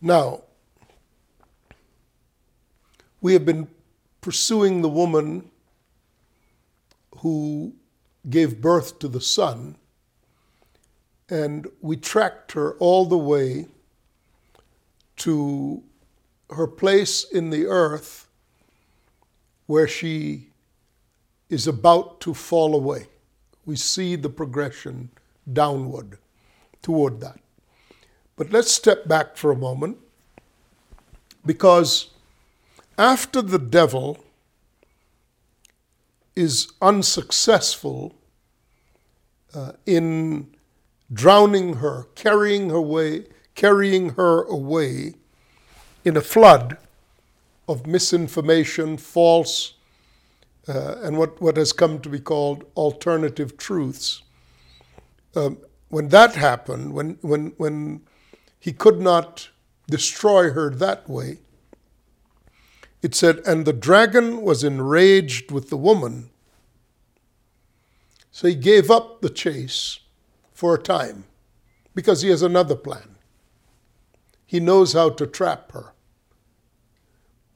Now, we have been pursuing the woman who gave birth to the Son, and we tracked her all the way to her place in the earth where she is about to fall away. We see the progression downward toward that. But let's step back for a moment because after the devil is unsuccessful uh, in drowning her, carrying her away, carrying her away in a flood of misinformation, false, uh, and what, what has come to be called alternative truths. Um, when that happened, when, when, when he could not destroy her that way, it said, And the dragon was enraged with the woman. So he gave up the chase for a time because he has another plan. He knows how to trap her.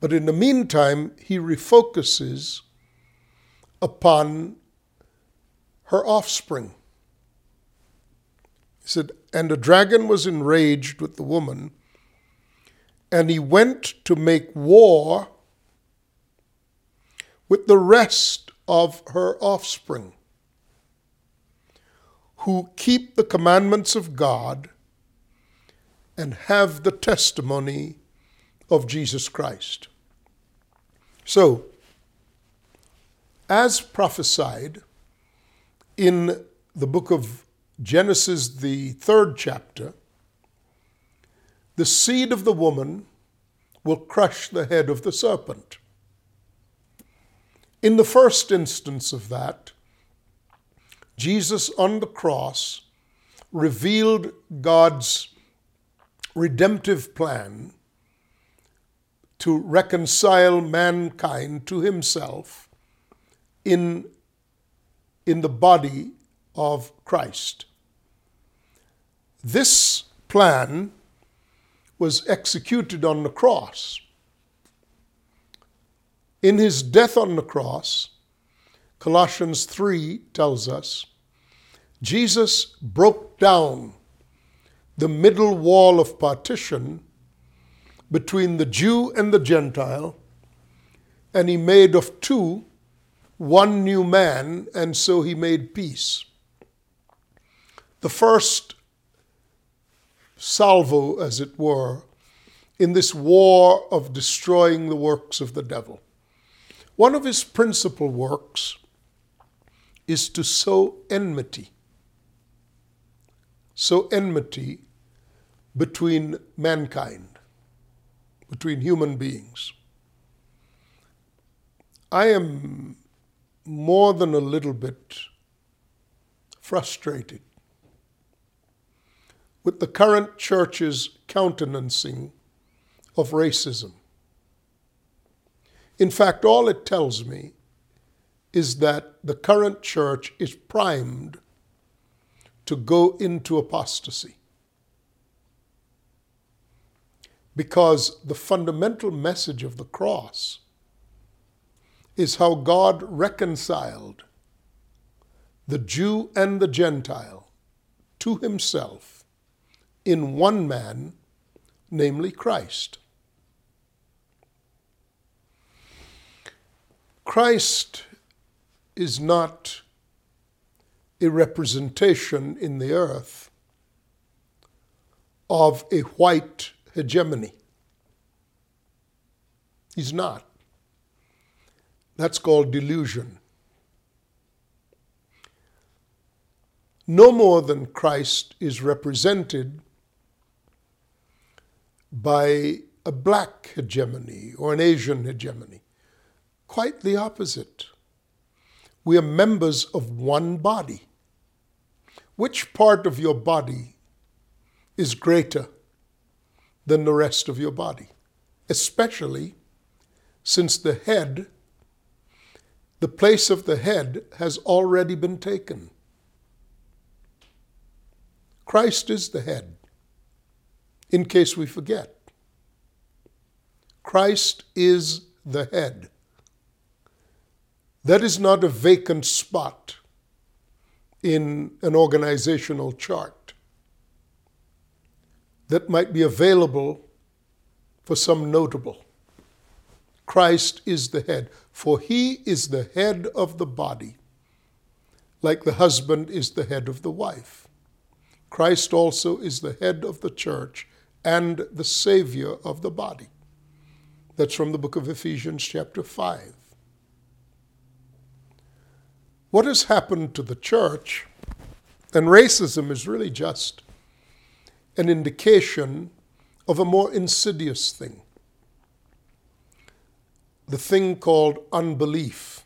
But in the meantime, he refocuses upon her offspring. He said, And the dragon was enraged with the woman, and he went to make war with the rest of her offspring, who keep the commandments of God and have the testimony of Jesus Christ. So, as prophesied in the book of Genesis, the third chapter, the seed of the woman will crush the head of the serpent. In the first instance of that, Jesus on the cross revealed God's redemptive plan to reconcile mankind to himself in, in the body of Christ. This plan was executed on the cross. In his death on the cross, Colossians 3 tells us, Jesus broke down the middle wall of partition between the Jew and the Gentile, and he made of two one new man, and so he made peace. The first salvo, as it were, in this war of destroying the works of the devil. One of his principal works is to sow enmity. Sow enmity between mankind between human beings. I am more than a little bit frustrated with the current church's countenancing of racism. In fact, all it tells me is that the current church is primed to go into apostasy. because the fundamental message of the cross is how God reconciled the Jew and the Gentile to himself in one man, namely Christ. Christ is not a representation in the earth of a white hegemony. He's not. That's called delusion. No more than Christ is represented by a black hegemony or an Asian hegemony. Quite the opposite. We are members of one body. Which part of your body is greater than the rest of your body, especially since the head, the place of the head has already been taken. Christ is the head, in case we forget. Christ is the head. That is not a vacant spot in an organizational chart that might be available for some notable. Christ is the head, for he is the head of the body, like the husband is the head of the wife. Christ also is the head of the church and the Savior of the body. That's from the book of Ephesians, chapter 5. What has happened to the church, and racism is really just an indication of a more insidious thing the thing called unbelief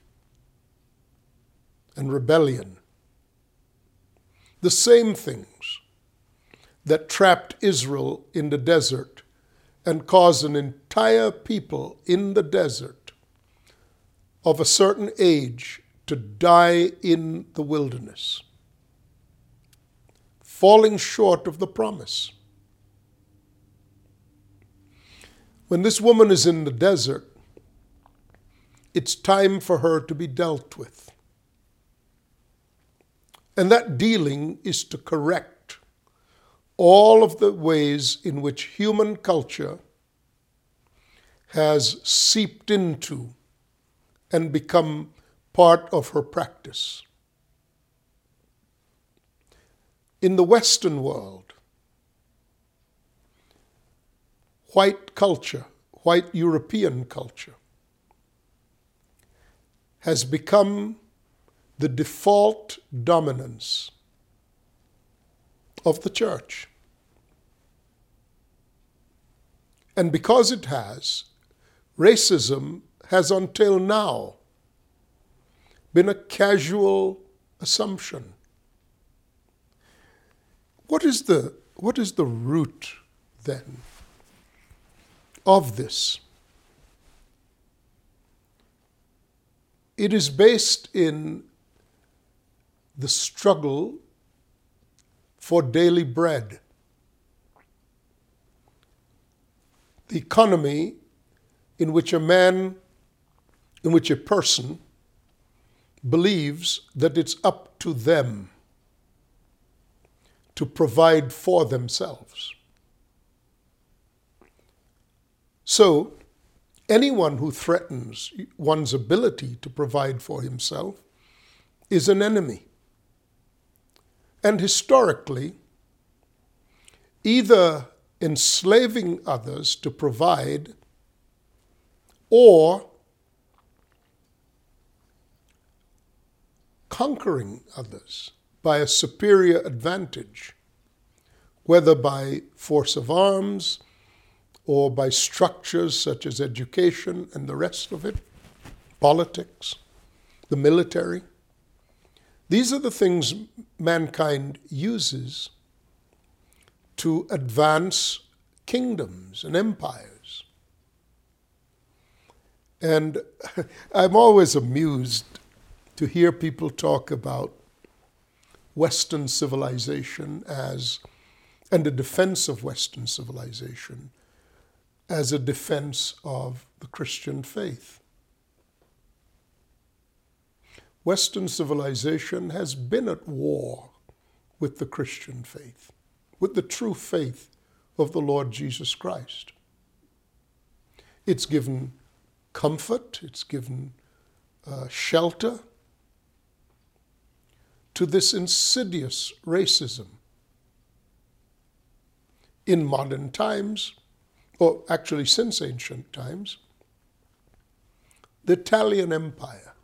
and rebellion. The same things that trapped Israel in the desert and caused an entire people in the desert of a certain age to die in the wilderness, falling short of the promise. When this woman is in the desert, it's time for her to be dealt with. And that dealing is to correct all of the ways in which human culture has seeped into and become part of her practice. In the Western world, white culture, white European culture, has become the default dominance of the church. And because it has, racism has until now been a casual assumption. What is the, what is the root then of this? It is based in the struggle for daily bread. The economy in which a man, in which a person believes that it's up to them to provide for themselves. So, Anyone who threatens one's ability to provide for himself is an enemy. And historically, either enslaving others to provide or conquering others by a superior advantage, whether by force of arms, or by structures such as education and the rest of it, politics, the military. These are the things mankind uses to advance kingdoms and empires. And I'm always amused to hear people talk about Western civilization as, and the defense of Western civilization as a defense of the Christian faith. Western civilization has been at war with the Christian faith, with the true faith of the Lord Jesus Christ. It's given comfort, it's given uh, shelter to this insidious racism. In modern times, or actually since ancient times, the Italian Empire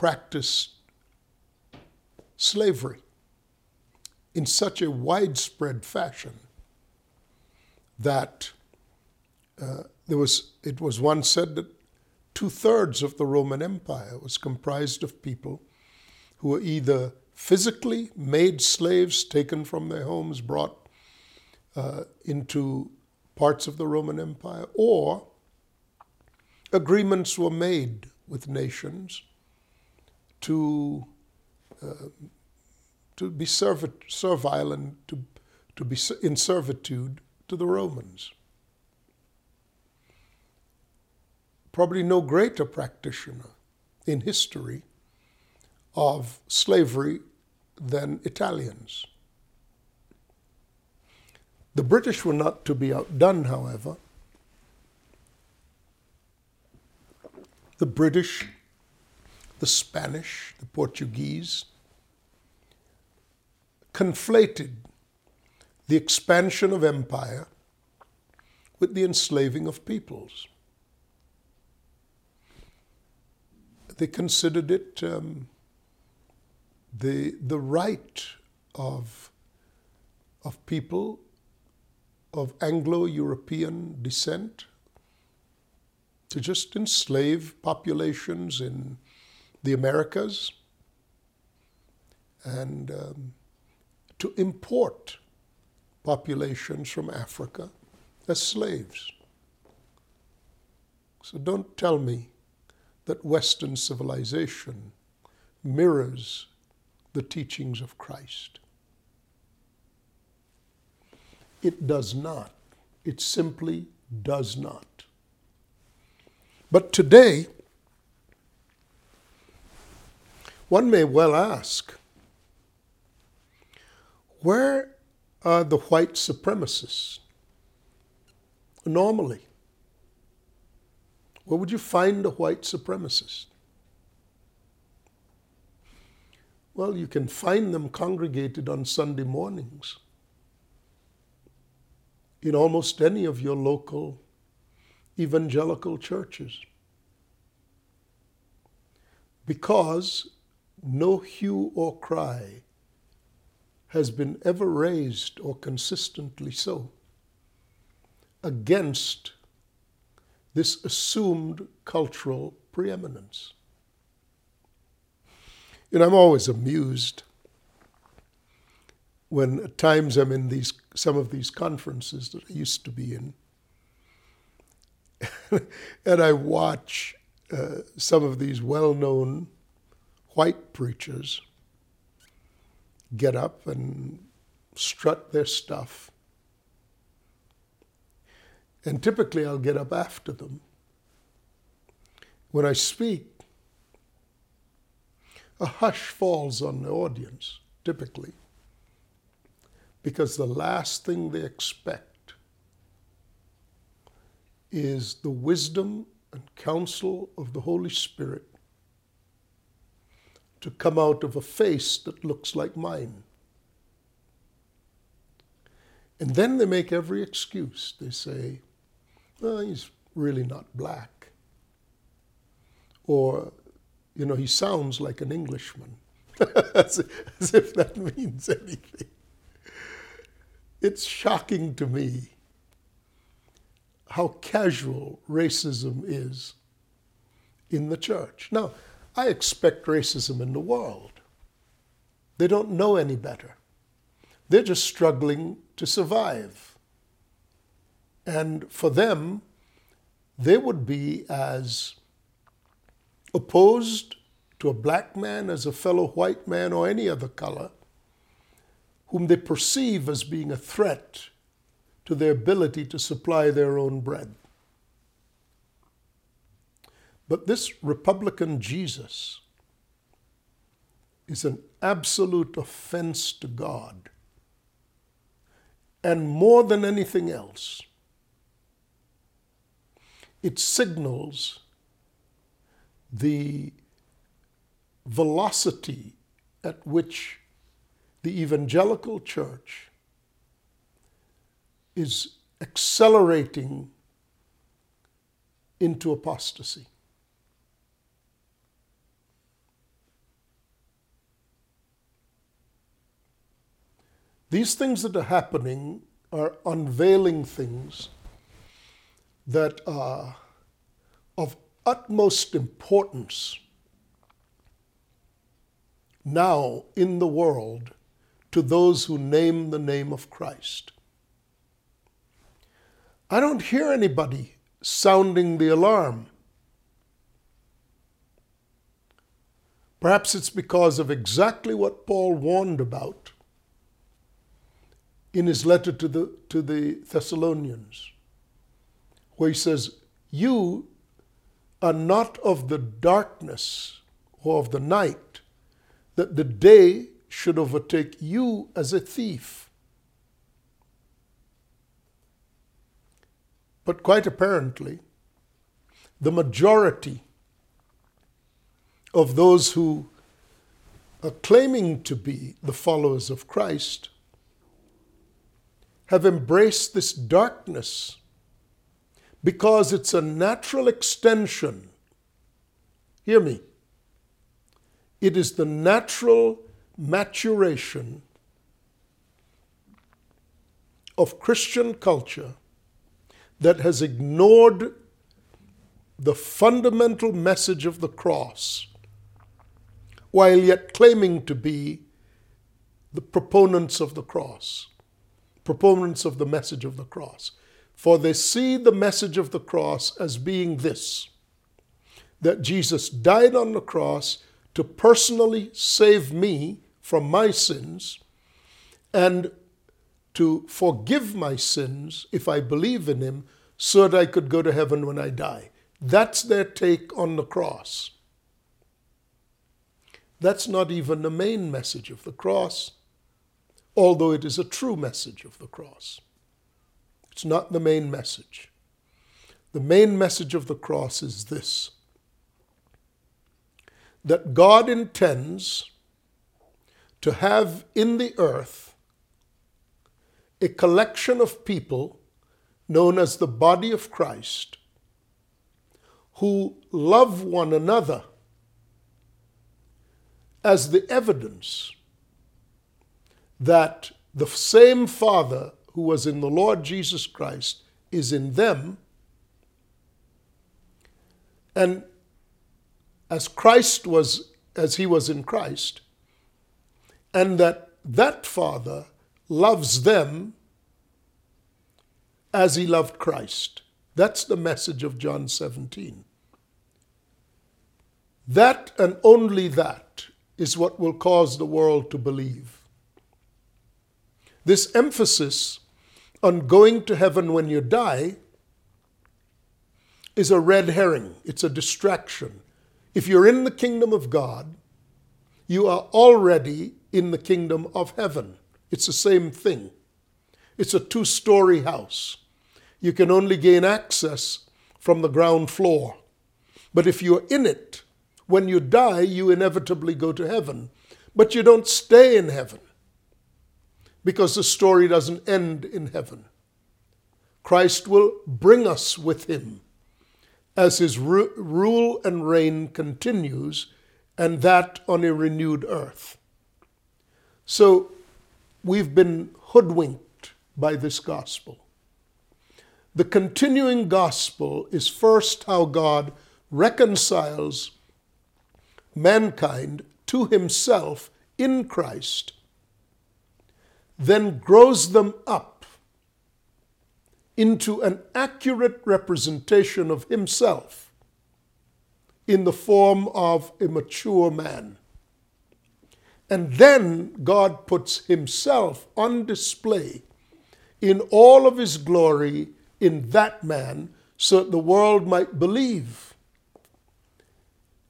practiced slavery in such a widespread fashion that uh, there was, it was once said that two thirds of the Roman Empire was comprised of people who were either physically made slaves taken from their homes, brought uh, into parts of the Roman Empire, or agreements were made with nations to, uh, to be serv- servile and to, to be in servitude to the Romans. probably no greater practitioner in history of slavery than Italians. The British were not to be outdone, however. The British, the Spanish, the Portuguese conflated the expansion of empire with the enslaving of peoples. They considered it um, the, the right of, of people of Anglo European descent to just enslave populations in the Americas and um, to import populations from Africa as slaves. So don't tell me that Western civilization mirrors the teachings of Christ. It does not. It simply does not. But today, one may well ask where are the white supremacists? Normally, where would you find a white supremacist? Well, you can find them congregated on Sunday mornings in almost any of your local evangelical churches. Because no hue or cry has been ever raised or consistently so against this assumed cultural preeminence. And I'm always amused when at times I'm in these some of these conferences that I used to be in, and I watch uh, some of these well-known white preachers get up and strut their stuff. And typically I'll get up after them. When I speak, a hush falls on the audience, typically because the last thing they expect is the wisdom and counsel of the Holy Spirit to come out of a face that looks like mine. And then they make every excuse. They say, well, he's really not black. Or, you know, he sounds like an Englishman, as, as if that means anything. It's shocking to me how casual racism is in the church. Now, I expect racism in the world. They don't know any better. They're just struggling to survive. And for them, they would be as opposed to a black man as a fellow white man or any other color whom they perceive as being a threat to their ability to supply their own bread. But this Republican Jesus is an absolute offense to God. And more than anything else, it signals the velocity at which the evangelical church is accelerating into apostasy. These things that are happening are unveiling things that are of utmost importance now in the world to those who name the name of Christ. I don't hear anybody sounding the alarm. Perhaps it's because of exactly what Paul warned about in his letter to the, to the Thessalonians, where he says, You are not of the darkness or of the night, that the day should overtake you as a thief. But quite apparently, the majority of those who are claiming to be the followers of Christ have embraced this darkness because it's a natural extension. Hear me. It is the natural maturation of Christian culture that has ignored the fundamental message of the cross while yet claiming to be the proponents of the cross, proponents of the message of the cross. For they see the message of the cross as being this that Jesus died on the cross to personally save me from my sins and to forgive my sins if I believe in him so that I could go to heaven when I die. That's their take on the cross. That's not even the main message of the cross, although it is a true message of the cross. It's not the main message. The main message of the cross is this that God intends to have in the earth a collection of people known as the body of Christ who love one another as the evidence that the same Father who was in the Lord Jesus Christ is in them. And as Christ was, as he was in Christ, and that that Father loves them as he loved Christ. That's the message of John 17. That and only that is what will cause the world to believe. This emphasis on going to heaven when you die is a red herring, it's a distraction. If you're in the kingdom of God, you are already in the kingdom of heaven. It's the same thing. It's a two story house. You can only gain access from the ground floor. But if you're in it, when you die, you inevitably go to heaven. But you don't stay in heaven because the story doesn't end in heaven. Christ will bring us with him as his ru- rule and reign continues, and that on a renewed earth. So we've been hoodwinked by this gospel. The continuing gospel is first how God reconciles mankind to himself in Christ then grows them up into an accurate representation of himself in the form of a mature man. And then God puts himself on display in all of his glory in that man so that the world might believe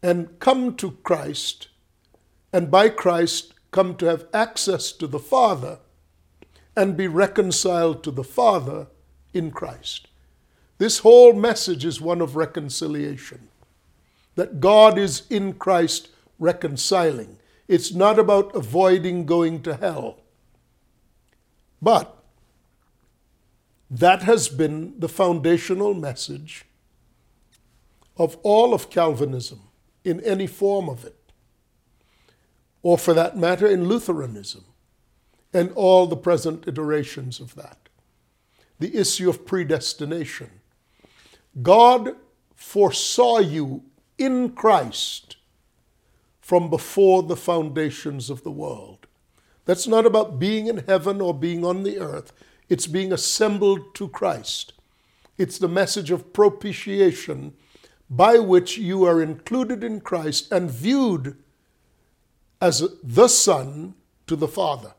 and come to Christ, and by Christ come to have access to the Father and be reconciled to the Father in Christ. This whole message is one of reconciliation. That God is in Christ reconciling. It's not about avoiding going to hell. But that has been the foundational message of all of Calvinism in any form of it, or for that matter, in Lutheranism and all the present iterations of that. The issue of predestination. God foresaw you in Christ from before the foundations of the world. That's not about being in heaven or being on the earth, it's being assembled to Christ. It's the message of propitiation by which you are included in Christ and viewed as the Son to the Father.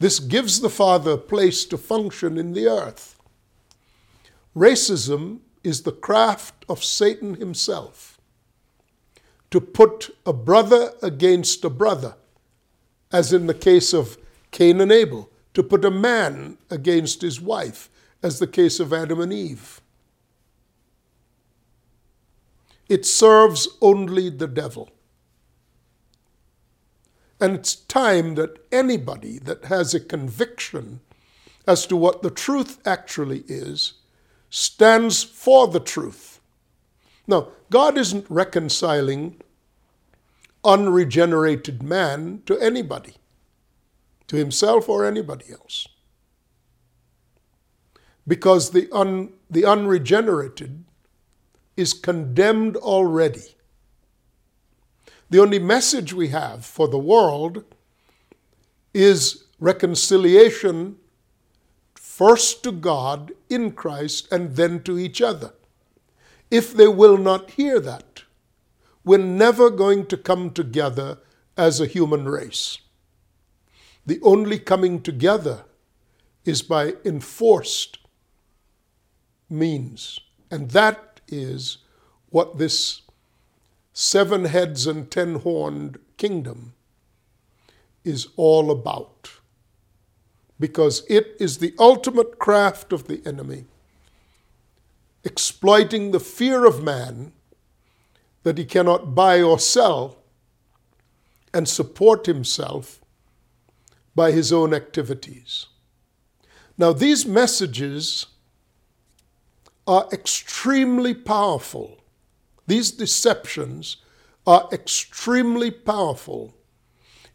This gives the Father a place to function in the earth. Racism is the craft of Satan himself to put a brother against a brother, as in the case of Cain and Abel, to put a man against his wife, as the case of Adam and Eve. It serves only the devil. And it's time that anybody that has a conviction as to what the truth actually is stands for the truth. Now, God isn't reconciling unregenerated man to anybody, to himself or anybody else. Because the, un, the unregenerated is condemned already. The only message we have for the world is reconciliation first to God in Christ and then to each other. If they will not hear that, we're never going to come together as a human race. The only coming together is by enforced means. And that is what this seven heads and ten horned kingdom is all about because it is the ultimate craft of the enemy, exploiting the fear of man that he cannot buy or sell and support himself by his own activities. Now, these messages are extremely powerful. These deceptions are extremely powerful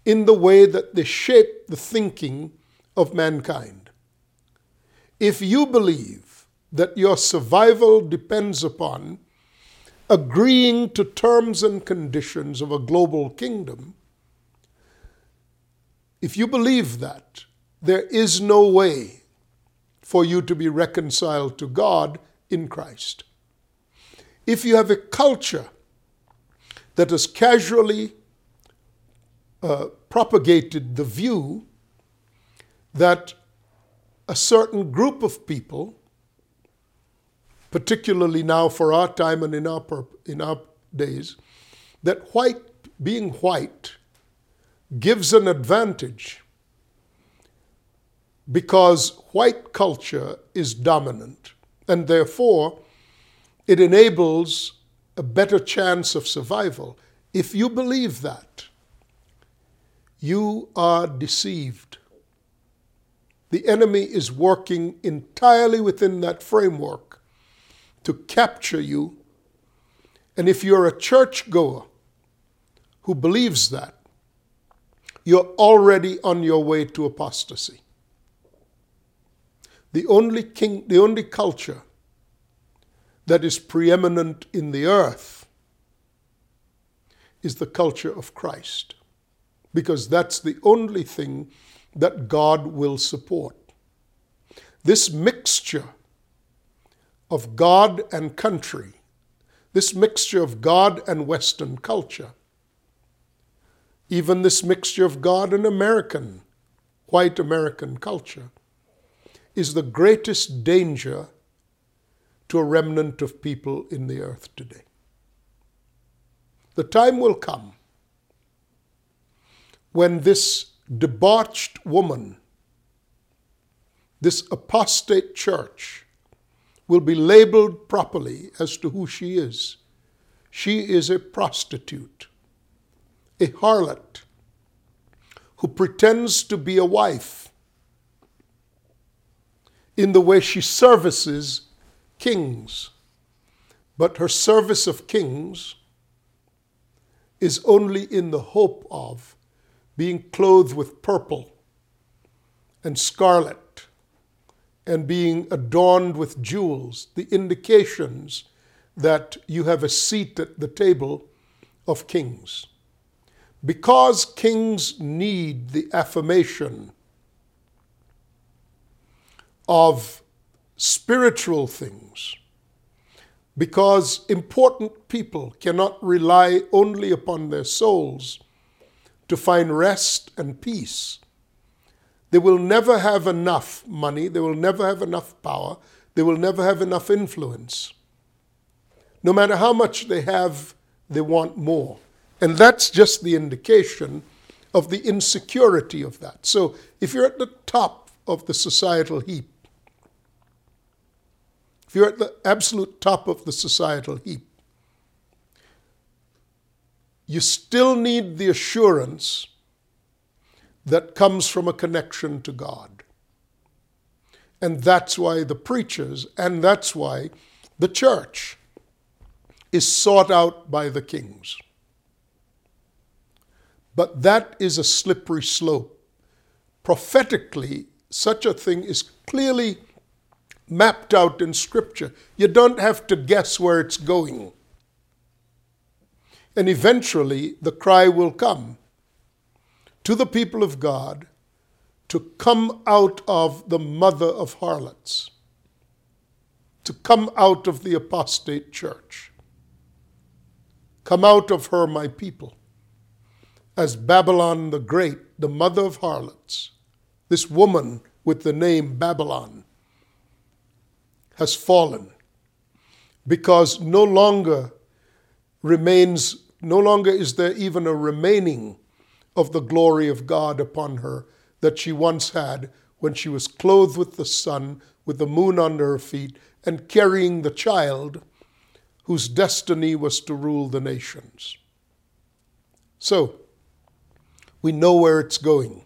in the way that they shape the thinking of mankind. If you believe that your survival depends upon agreeing to terms and conditions of a global kingdom, if you believe that, there is no way for you to be reconciled to God in Christ. If you have a culture that has casually uh, propagated the view that a certain group of people, particularly now for our time and in our, in our days, that white, being white, gives an advantage because white culture is dominant. And therefore it enables a better chance of survival. If you believe that, you are deceived the enemy is working entirely within that framework to capture you. And if you're a churchgoer who believes that, you're already on your way to apostasy. The only king, the only culture that is preeminent in the earth is the culture of Christ, because that's the only thing that God will support. This mixture of God and country, this mixture of God and Western culture, even this mixture of God and American, white American culture, is the greatest danger to a remnant of people in the earth today. The time will come when this debauched woman, this apostate church, will be labeled properly as to who she is. She is a prostitute, a harlot, who pretends to be a wife in the way she services kings. But her service of kings is only in the hope of being clothed with purple and scarlet and being adorned with jewels, the indications that you have a seat at the table of kings. Because kings need the affirmation of spiritual things, because important people cannot rely only upon their souls to find rest and peace. They will never have enough money, they will never have enough power, they will never have enough influence No matter how much they have, they want more. And that's just the indication of the insecurity of that. So if you're at the top of the societal heap, you're at the absolute top of the societal heap, you still need the assurance that comes from a connection to God. And that's why the preachers, and that's why the church is sought out by the kings. But that is a slippery slope. Prophetically, such a thing is clearly mapped out in Scripture. You don't have to guess where it's going. And eventually, the cry will come to the people of God to come out of the mother of harlots, to come out of the apostate church. Come out of her, my people. As Babylon the Great, the mother of harlots, this woman with the name Babylon, has fallen because no longer remains, no longer is there even a remaining of the glory of God upon her that she once had when she was clothed with the sun, with the moon under her feet, and carrying the child whose destiny was to rule the nations. So, we know where it's going.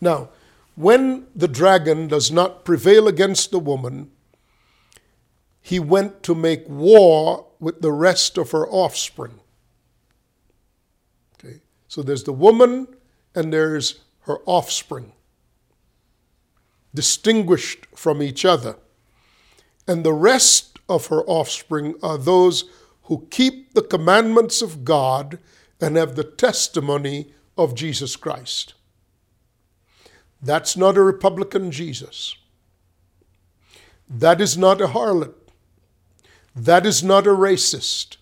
Now, when the dragon does not prevail against the woman, he went to make war with the rest of her offspring. Okay? So there's the woman and there's her offspring, distinguished from each other. And the rest of her offspring are those who keep the commandments of God and have the testimony of Jesus Christ. That's not a Republican Jesus. That is not a harlot. That is not a racist.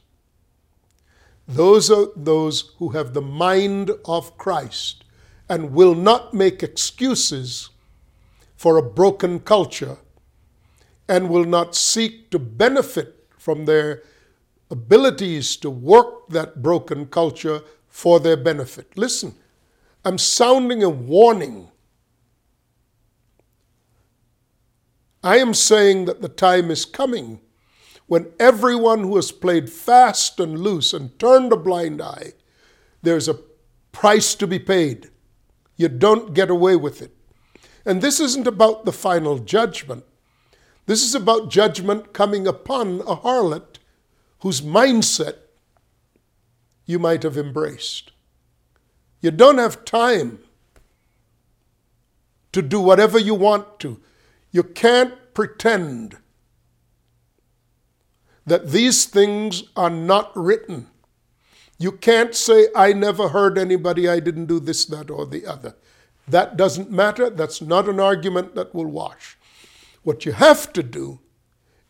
Those are those who have the mind of Christ and will not make excuses for a broken culture and will not seek to benefit from their abilities to work that broken culture for their benefit. Listen, I'm sounding a warning. I am saying that the time is coming when everyone who has played fast and loose and turned a blind eye, there's a price to be paid. You don't get away with it. And this isn't about the final judgment. This is about judgment coming upon a harlot whose mindset you might have embraced. You don't have time to do whatever you want to. You can't pretend that these things are not written. You can't say, I never heard anybody, I didn't do this, that, or the other. That doesn't matter. That's not an argument that will wash. What you have to do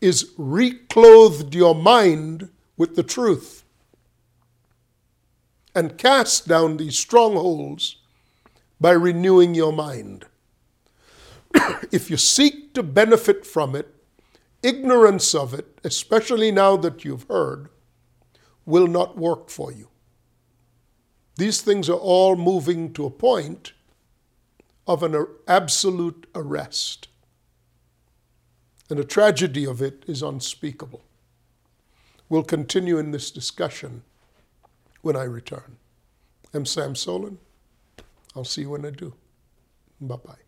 is reclothe your mind with the truth and cast down these strongholds by renewing your mind. if you seek to benefit from it, ignorance of it, especially now that you've heard, will not work for you. These things are all moving to a point of an absolute arrest. And the tragedy of it is unspeakable. We'll continue in this discussion when I return. I'm Sam Soleyn. I'll see you when I do. Bye bye.